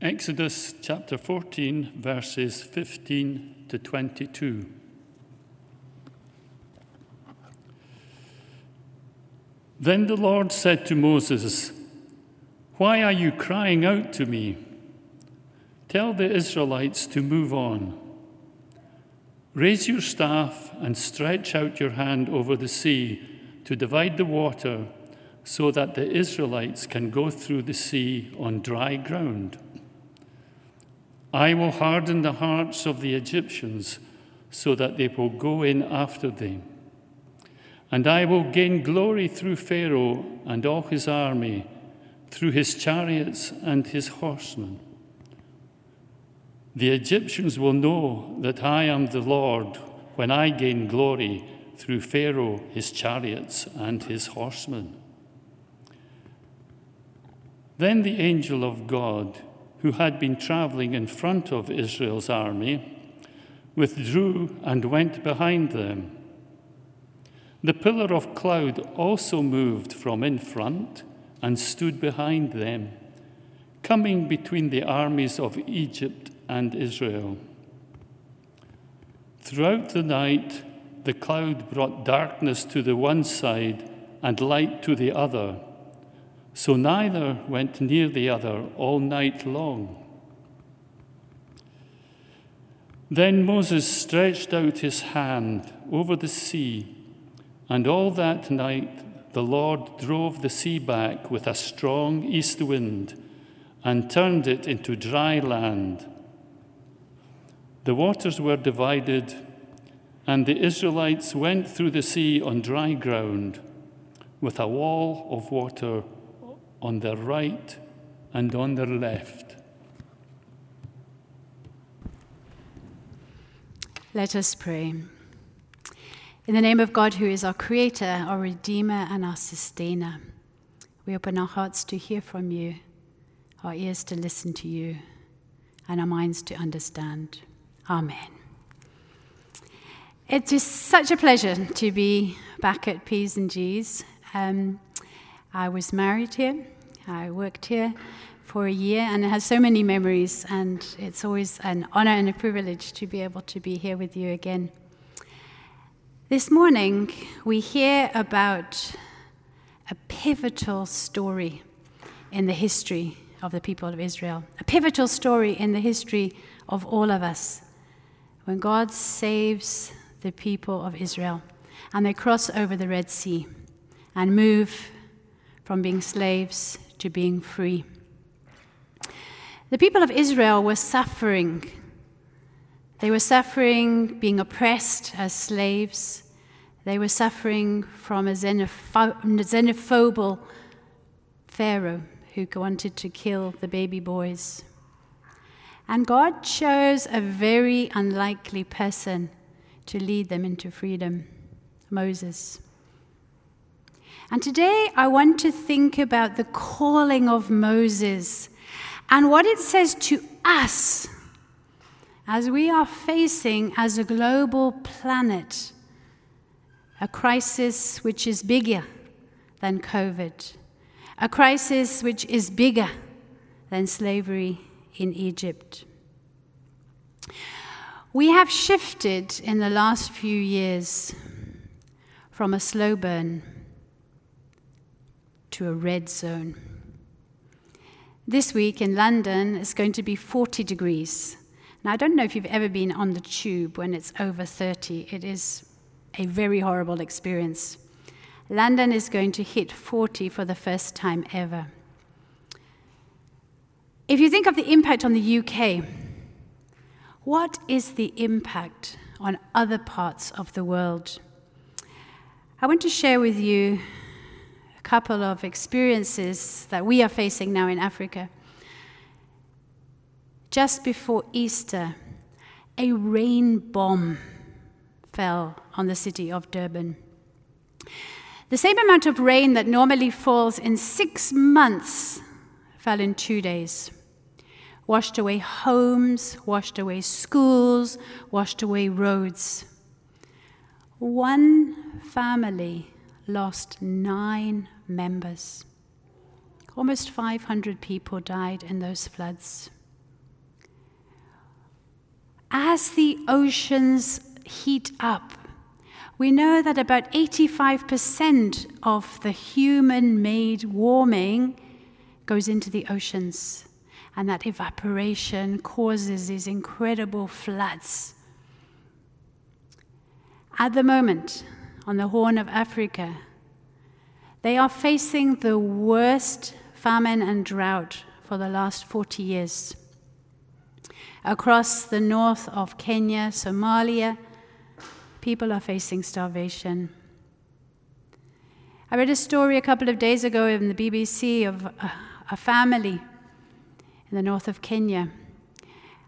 Exodus chapter 14, verses 15 to 22. Then the Lord said to Moses, Why are you crying out to me? Tell the Israelites to move on. Raise your staff and stretch out your hand over the sea to divide the water so that the Israelites can go through the sea on dry ground. I will harden the hearts of the Egyptians so that they will go in after them. And I will gain glory through Pharaoh and all his army, through his chariots and his horsemen. The Egyptians will know that I am the Lord when I gain glory through Pharaoh, his chariots, and his horsemen. Then the angel of God who had been traveling in front of Israel's army, withdrew and went behind them. The pillar of cloud also moved from in front and stood behind them, coming between the armies of Egypt and Israel. Throughout the night, the cloud brought darkness to the one side and light to the other so neither went near the other all night long. Then Moses stretched out his hand over the sea, and all that night the Lord drove the sea back with a strong east wind and turned it into dry land. The waters were divided, and the Israelites went through the sea on dry ground with a wall of water on their right and on their left. Let us pray. In the name of God, who is our Creator, our Redeemer, and our Sustainer, we open our hearts to hear from you, our ears to listen to you, and our minds to understand. Amen. It is such a pleasure to be back at P's and G's. Um, I was married here, I worked here for a year, and it has so many memories, and it's always an honor and a privilege to be able to be here with you again. This morning, we hear about a pivotal story in the history of the people of Israel, a pivotal story in the history of all of us. When God saves the people of Israel and they cross over the Red Sea and move from being slaves to being free. The people of Israel were suffering. They were suffering being oppressed as slaves. They were suffering from a xenopho- xenophobal Pharaoh who wanted to kill the baby boys. And God chose a very unlikely person to lead them into freedom Moses. And today I want to think about the calling of Moses and what it says to us as we are facing, as a global planet, a crisis which is bigger than COVID, a crisis which is bigger than slavery in Egypt. We have shifted in the last few years from a slow burn to a red zone. This week in London, it's going to be 40 degrees. Now, I don't know if you've ever been on the tube when it's over 30. It is a very horrible experience. London is going to hit 40 for the first time ever. If you think of the impact on the UK, what is the impact on other parts of the world? I want to share with you couple of experiences that we are facing now in Africa. Just before Easter, a rain bomb fell on the city of Durban. The same amount of rain that normally falls in six months fell in two days. Washed away homes, washed away schools, washed away roads. One family lost nine members. Almost 500 people died in those floods. as the oceans heat up, we know that about 85% of the human made warming goes into the oceans, and that evaporation causes these incredible floods. At the moment, on the Horn of Africa, they are facing the worst famine and drought for the last 40 years. Across the north of Kenya, Somalia, people are facing starvation. I read a story a couple of days ago in the BBC of a, family in the north of Kenya.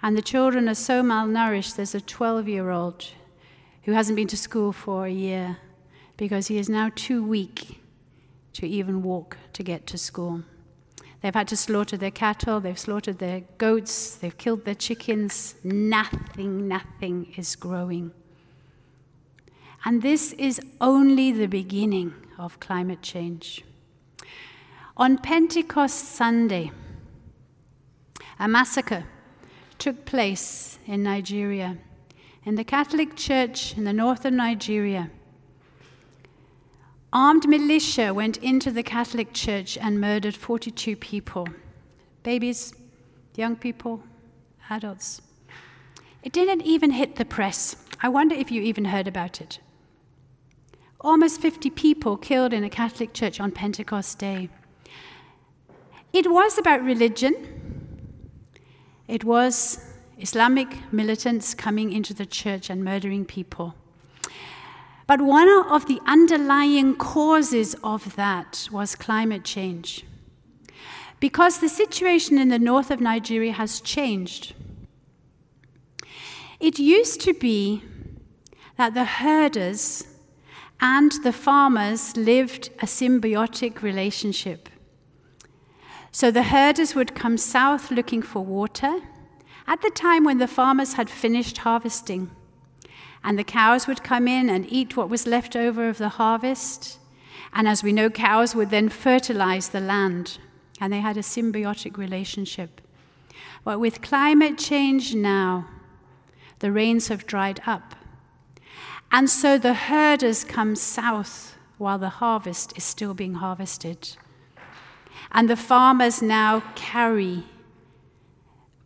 And the children are so malnourished. There's a 12 year old who hasn't been to school for a year because he is now too weak to even walk to get to school. They've had to slaughter their cattle, they've slaughtered their goats, they've killed their chickens. Nothing, nothing is growing. And this is only the beginning of climate change. On Pentecost Sunday, a massacre took place in Nigeria, in the Catholic Church in the north of Nigeria. Armed militia went into the Catholic Church and murdered 42 people babies, young people, adults. It didn't even hit the press. I wonder if you even heard about it. Almost 50 people killed in a Catholic church on Pentecost Day. It was about religion. It was Islamic militants coming into the church and murdering people. But one of the underlying causes of that was climate change. Because the situation in the north of Nigeria has changed. It used to be that the herders and the farmers lived a symbiotic relationship. So the herders would come south looking for water at the time when the farmers had finished harvesting. And the cows would come in and eat what was left over of the harvest. And as we know, cows would then fertilize the land. And they had a symbiotic relationship. But with climate change now, the rains have dried up. And so the herders come south while the harvest is still being harvested. And the farmers now carry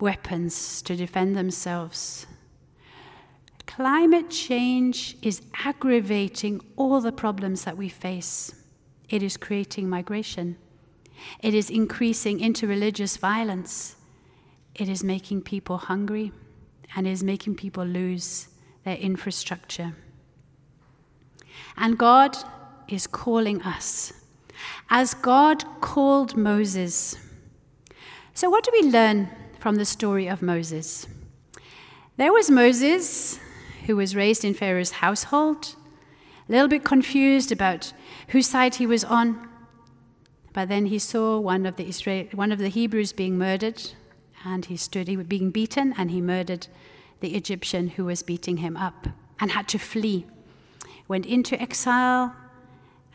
weapons to defend themselves. Climate change is aggravating all the problems that we face. It is creating migration. It is increasing interreligious violence. It is making people hungry and is making people lose their infrastructure. And God is calling us, as God called Moses. So, what do we learn from the story of Moses? There was Moses who was raised in Pharaoh's household, a little bit confused about whose side he was on. But then he saw one of the, Israel, one of the Hebrews being murdered, and he stood, he was being beaten, and he murdered the Egyptian who was beating him up and had to flee. Went into exile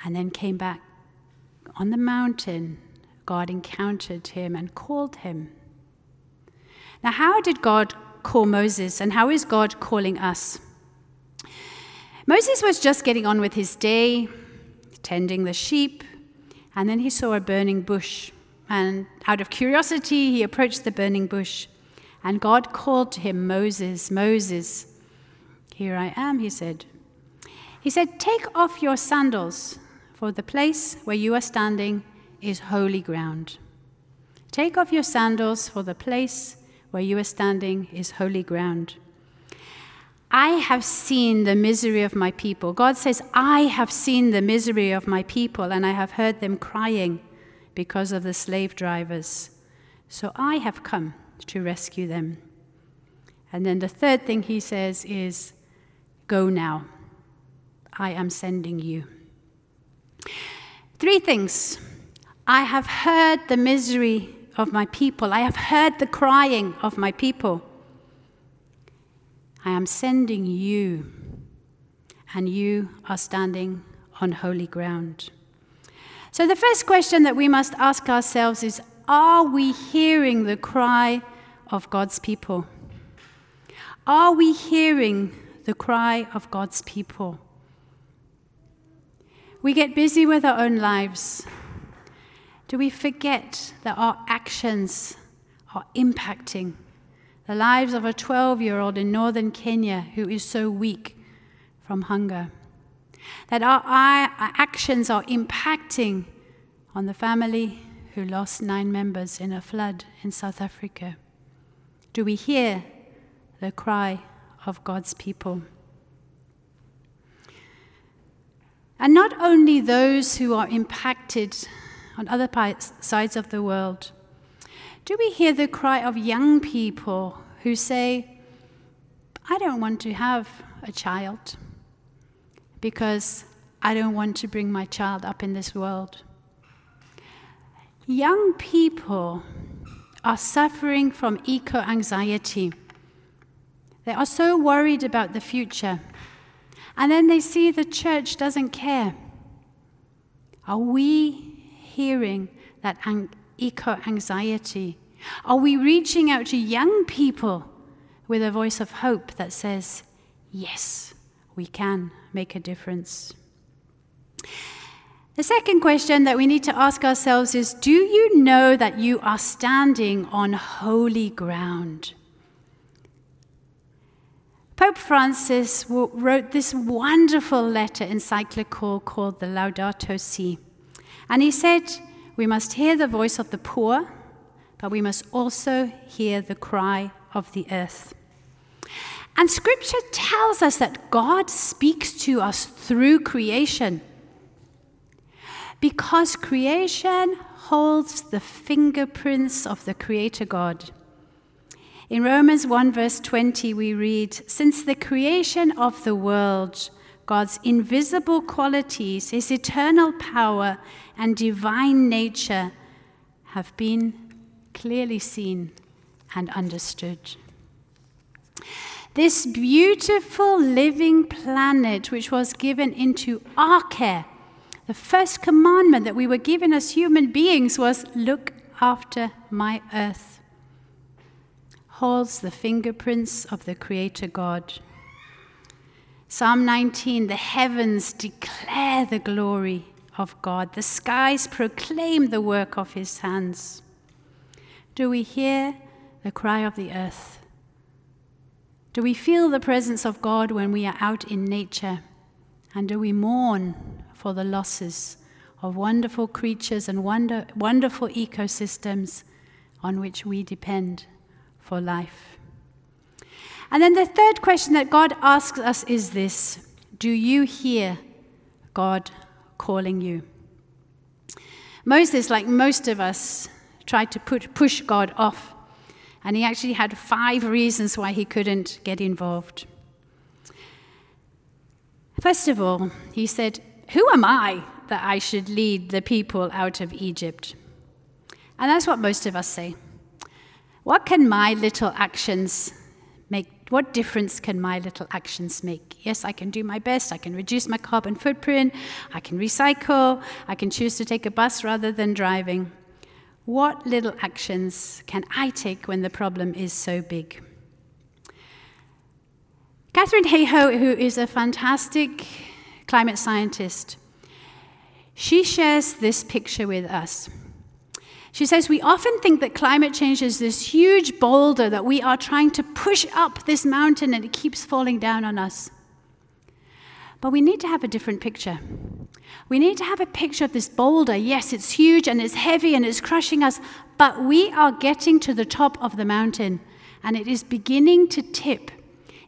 and then came back. On the mountain, God encountered him and called him. Now, how did God call Moses, and how is God calling us? Moses was just getting on with his day, tending the sheep, and then he saw a burning bush. And out of curiosity, he approached the burning bush. And God called to him, Moses, Moses. Here I am, he said. He said, Take off your sandals, for the place where you are standing is holy ground. Take off your sandals, for the place where you are standing is holy ground. I have seen the misery of my people. God says, I have seen the misery of my people, and I have heard them crying because of the slave drivers. So I have come to rescue them. And then the third thing he says is, Go now. I am sending you. Three things. I have heard the misery of my people. I have heard the crying of my people. I am sending you, and you are standing on holy ground. So, the first question that we must ask ourselves is Are we hearing the cry of God's people? Are we hearing the cry of God's people? We get busy with our own lives. Do we forget that our actions are impacting the lives of a 12 year old in northern Kenya who is so weak from hunger? That our, our actions are impacting on the family who lost nine members in a flood in South Africa? Do we hear the cry of God's people? And not only those who are impacted on other sides of the world, do we hear the cry of young people who say, I don't want to have a child because I don't want to bring my child up in this world? Young people are suffering from eco anxiety. They are so worried about the future. And then they see the church doesn't care. Are we hearing that eco anxiety? Are we reaching out to young people with a voice of hope that says, yes, we can make a difference? The second question that we need to ask ourselves is Do you know that you are standing on holy ground? Pope Francis wrote this wonderful letter encyclical called the Laudato Si. And he said, We must hear the voice of the poor, but we must also hear the cry of the earth. And scripture tells us that God speaks to us through creation because creation holds the fingerprints of the Creator God. In Romans 1, verse 20, we read Since the creation of the world, God's invisible qualities, his eternal power, and divine nature have been clearly seen and understood. This beautiful living planet, which was given into our care the first commandment that we were given as human beings was look after my earth. Holds the fingerprints of the Creator God. Psalm 19 The heavens declare the glory of God, the skies proclaim the work of his hands. Do we hear the cry of the earth? Do we feel the presence of God when we are out in nature? And do we mourn for the losses of wonderful creatures and wonder, wonderful ecosystems on which we depend for life. And then the third question that God asks us is this Do you hear God calling you? Moses, like most of us, tried to put, push God off, and he actually had five reasons why he couldn't get involved. First of all, he said, who am I that I should lead the people out of Egypt? And that's what most of us say. What can my little actions? What difference can my little actions make? Yes, I can do my best. I can reduce my carbon footprint. I can recycle. I can choose to take a bus rather than driving. What little actions can I take when the problem is so big? Katharine Hayhoe, who is a fantastic climate scientist. She shares this picture with us. She says, We often think that climate change is this huge boulder that we are trying to push up this mountain and it keeps falling down on us. But we need to have a different picture. We need to have a picture of this boulder. Yes, it's huge and it's heavy and it's crushing us, but we are getting to the top of the mountain and it is beginning to tip.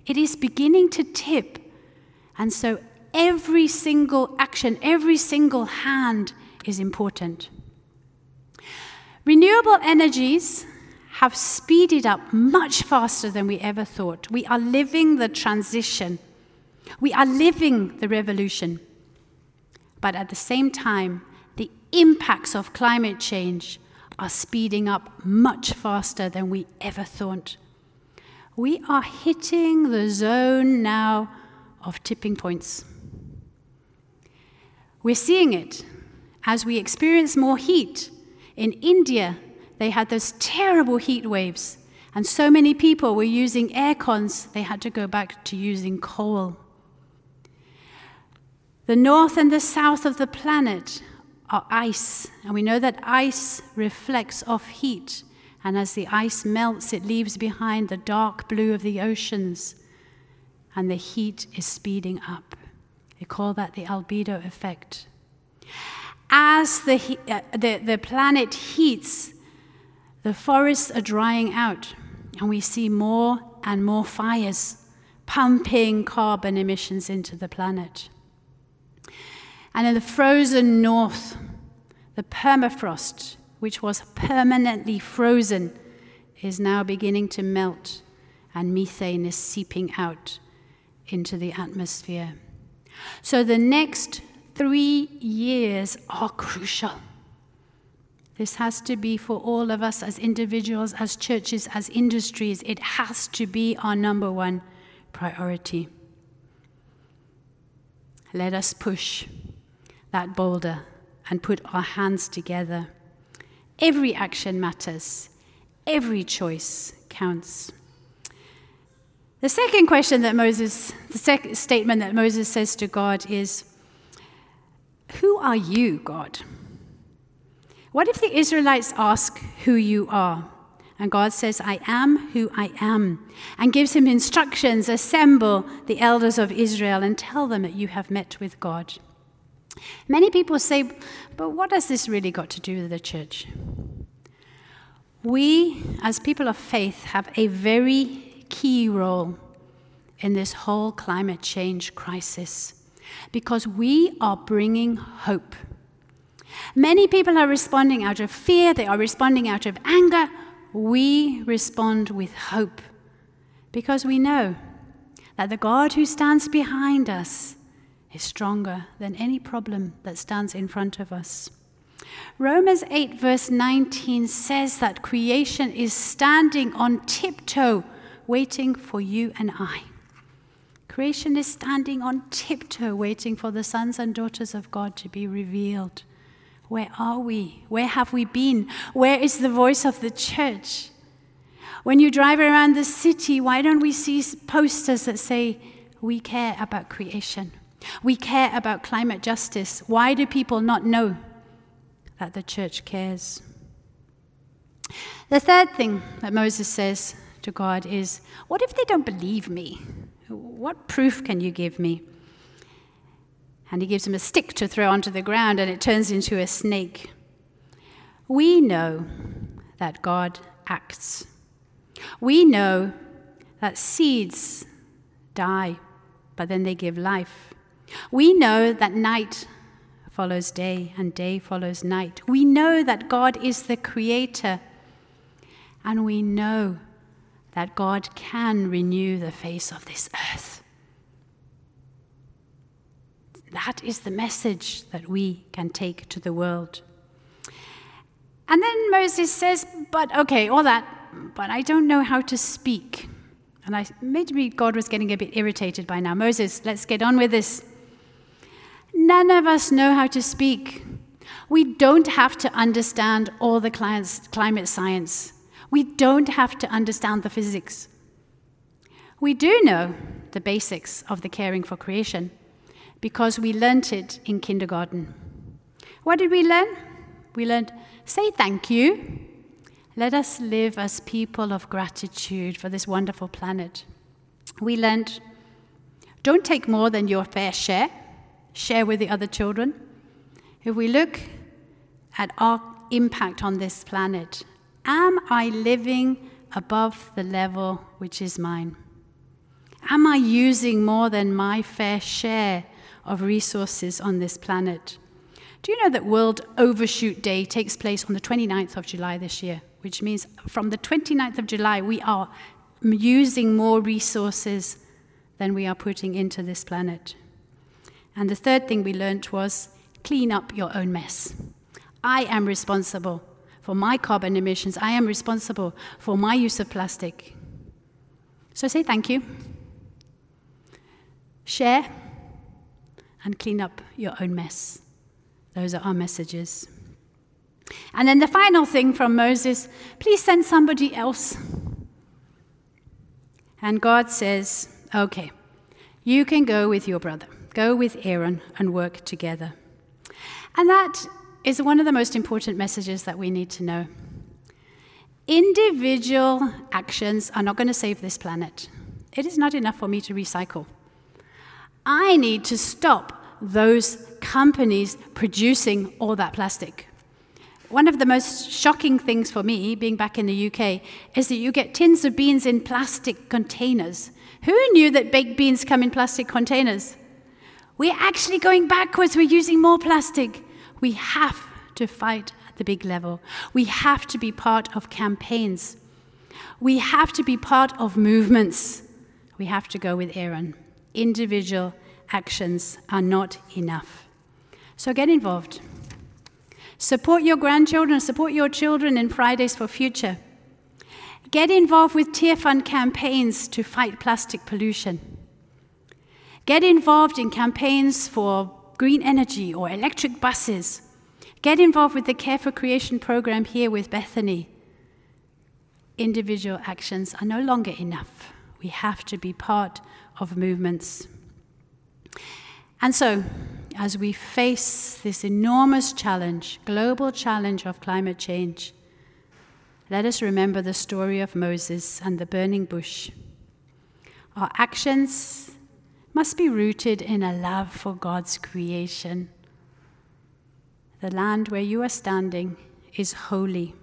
It is beginning to tip. And so every single action, every single hand is important. Renewable energies have speeded up much faster than we ever thought. We are living the transition, we are living the revolution. But at the same time, the impacts of climate change are speeding up much faster than we ever thought. We are hitting the zone now of tipping points. We're seeing it as we experience more heat. In India, they had those terrible heat waves, And so many people were using air cons, they had to go back to using coal. The north and the south of the planet are ice, and we know that ice reflects off heat, and as the ice melts, it leaves behind the dark blue of the oceans, and the heat is speeding up. They call that the albedo effect. As the, uh, the, the planet heats, the forests are drying out, and we see more and more fires pumping carbon emissions into the planet. And in the frozen north, the permafrost, which was permanently frozen, is now beginning to melt, and methane is seeping out into the atmosphere. So the next three years are crucial. This has to be for all of us as individuals, as churches, as industries. It has to be our number one priority. Let us push that boulder and put our hands together. Every action matters, every choice counts. The second question that Moses, the second statement that Moses says to God is, Who are you, God? What if the Israelites ask who you are? And God says, I am who I am, and gives him instructions assemble the elders of Israel and tell them that you have met with God. Many people say, but what has this really got to do with the church? We, as people of faith, have a very key role in this whole climate change crisis because we are bringing hope. Many people are responding out of fear, they are responding out of anger. We respond with hope because we know that the God who stands behind us is stronger than any problem that stands in front of us. Romans 8, verse 19 says that creation is standing on tiptoe, waiting for you and I. Creation is standing on tiptoe, waiting for the sons and daughters of God to be revealed. Where are we? Where have we been? Where is the voice of the church? When you drive around the city, why don't we see posters that say, We care about creation? We care about climate justice. Why do people not know that the church cares? The third thing that Moses says to God is, What if they don't believe me? What proof can you give me? And he gives him a stick to throw onto the ground, and it turns into a snake. We know that God acts. We know that seeds die, but then they give life. We know that night follows day and day follows night. We know that God is the creator, and we know that God can renew the face of this earth. That is the message that we can take to the world. And then Moses says, But okay, all that, but I don't know how to speak. And I, maybe God was getting a bit irritated by now. Moses, let's get on with this. None of us know how to speak. We don't have to understand all the climate science. We don't have to understand the physics. We do know the basics of the caring for creation because we learnt it in kindergarten. What did we learn? We learned say thank you. Let us live as people of gratitude for this wonderful planet. We learned don't take more than your fair share share with the other children. If we look at our impact on this planet, am I living above the level which is mine? Am I using more than my fair share of resources on this planet? Do you know that World Overshoot Day takes place on the 29th of July this year, which means from the 29th of July, we are using more resources than we are putting into this planet. And the third thing we learned was clean up your own mess. I am responsible for my carbon emissions. I am responsible for my use of plastic. So say thank you. Share and clean up your own mess. Those are our messages. And then the final thing from Moses please send somebody else. And God says, okay, you can go with your brother, go with Aaron and work together. And that is one of the most important messages that we need to know. Individual actions are not going to save this planet. It is not enough for me to recycle. I need to stop those companies producing all that plastic. One of the most shocking things for me, being back in the UK, is that you get tins of beans in plastic containers. Who knew that baked beans come in plastic containers? We're actually going backwards. We're using more plastic. We have to fight at the big level. We have to be part of campaigns. We have to be part of movements. We have to go with Aaron. Individual actions are not enough. So get involved. Support your grandchildren, support your children in Fridays for Future. Get involved with Tearfund campaigns to fight plastic pollution. Get involved in campaigns for green energy or electric buses. Get involved with the Care for Creation program here with Bethany. Individual actions are no longer enough. We have to be part of movements. And so, as we face this enormous challenge, global challenge of climate change, let us remember the story of Moses and the burning bush. Our actions must be rooted in a love for God's creation. The land where you are standing is holy.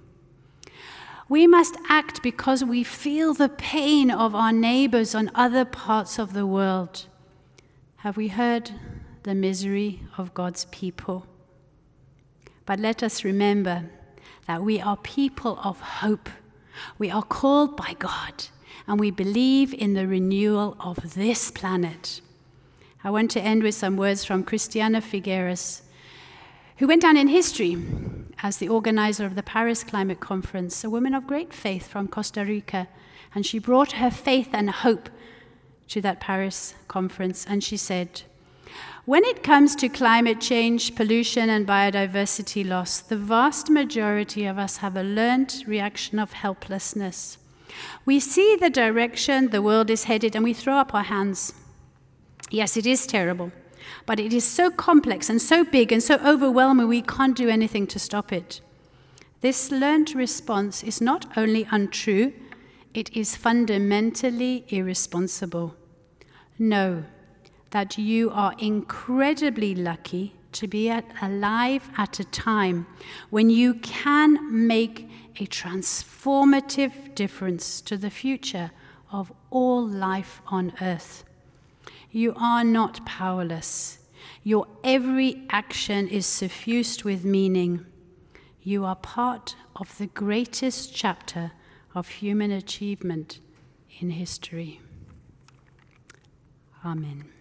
We must act because we feel the pain of our neighbors on other parts of the world. Have we heard the misery of God's people? But let us remember that we are people of hope. We are called by God, and we believe in the renewal of this planet. I want to end with some words from Christiana Figueres, who went down in history as the organizer of the Paris Climate Conference, a woman of great faith from Costa Rica, and she brought her faith and hope to that Paris conference, and she said, When it comes to climate change, pollution, and biodiversity loss, the vast majority of us have a learned reaction of helplessness. We see the direction the world is headed and we throw up our hands. Yes, it is terrible, but it is so complex and so big and so overwhelming we can't do anything to stop it. This learned response is not only untrue, it is fundamentally irresponsible. Know that you are incredibly lucky to be alive at a time when you can make a transformative difference to the future of all life on earth. You are not powerless. Your every action is suffused with meaning. You are part of the greatest chapter of human achievement in history. Amen.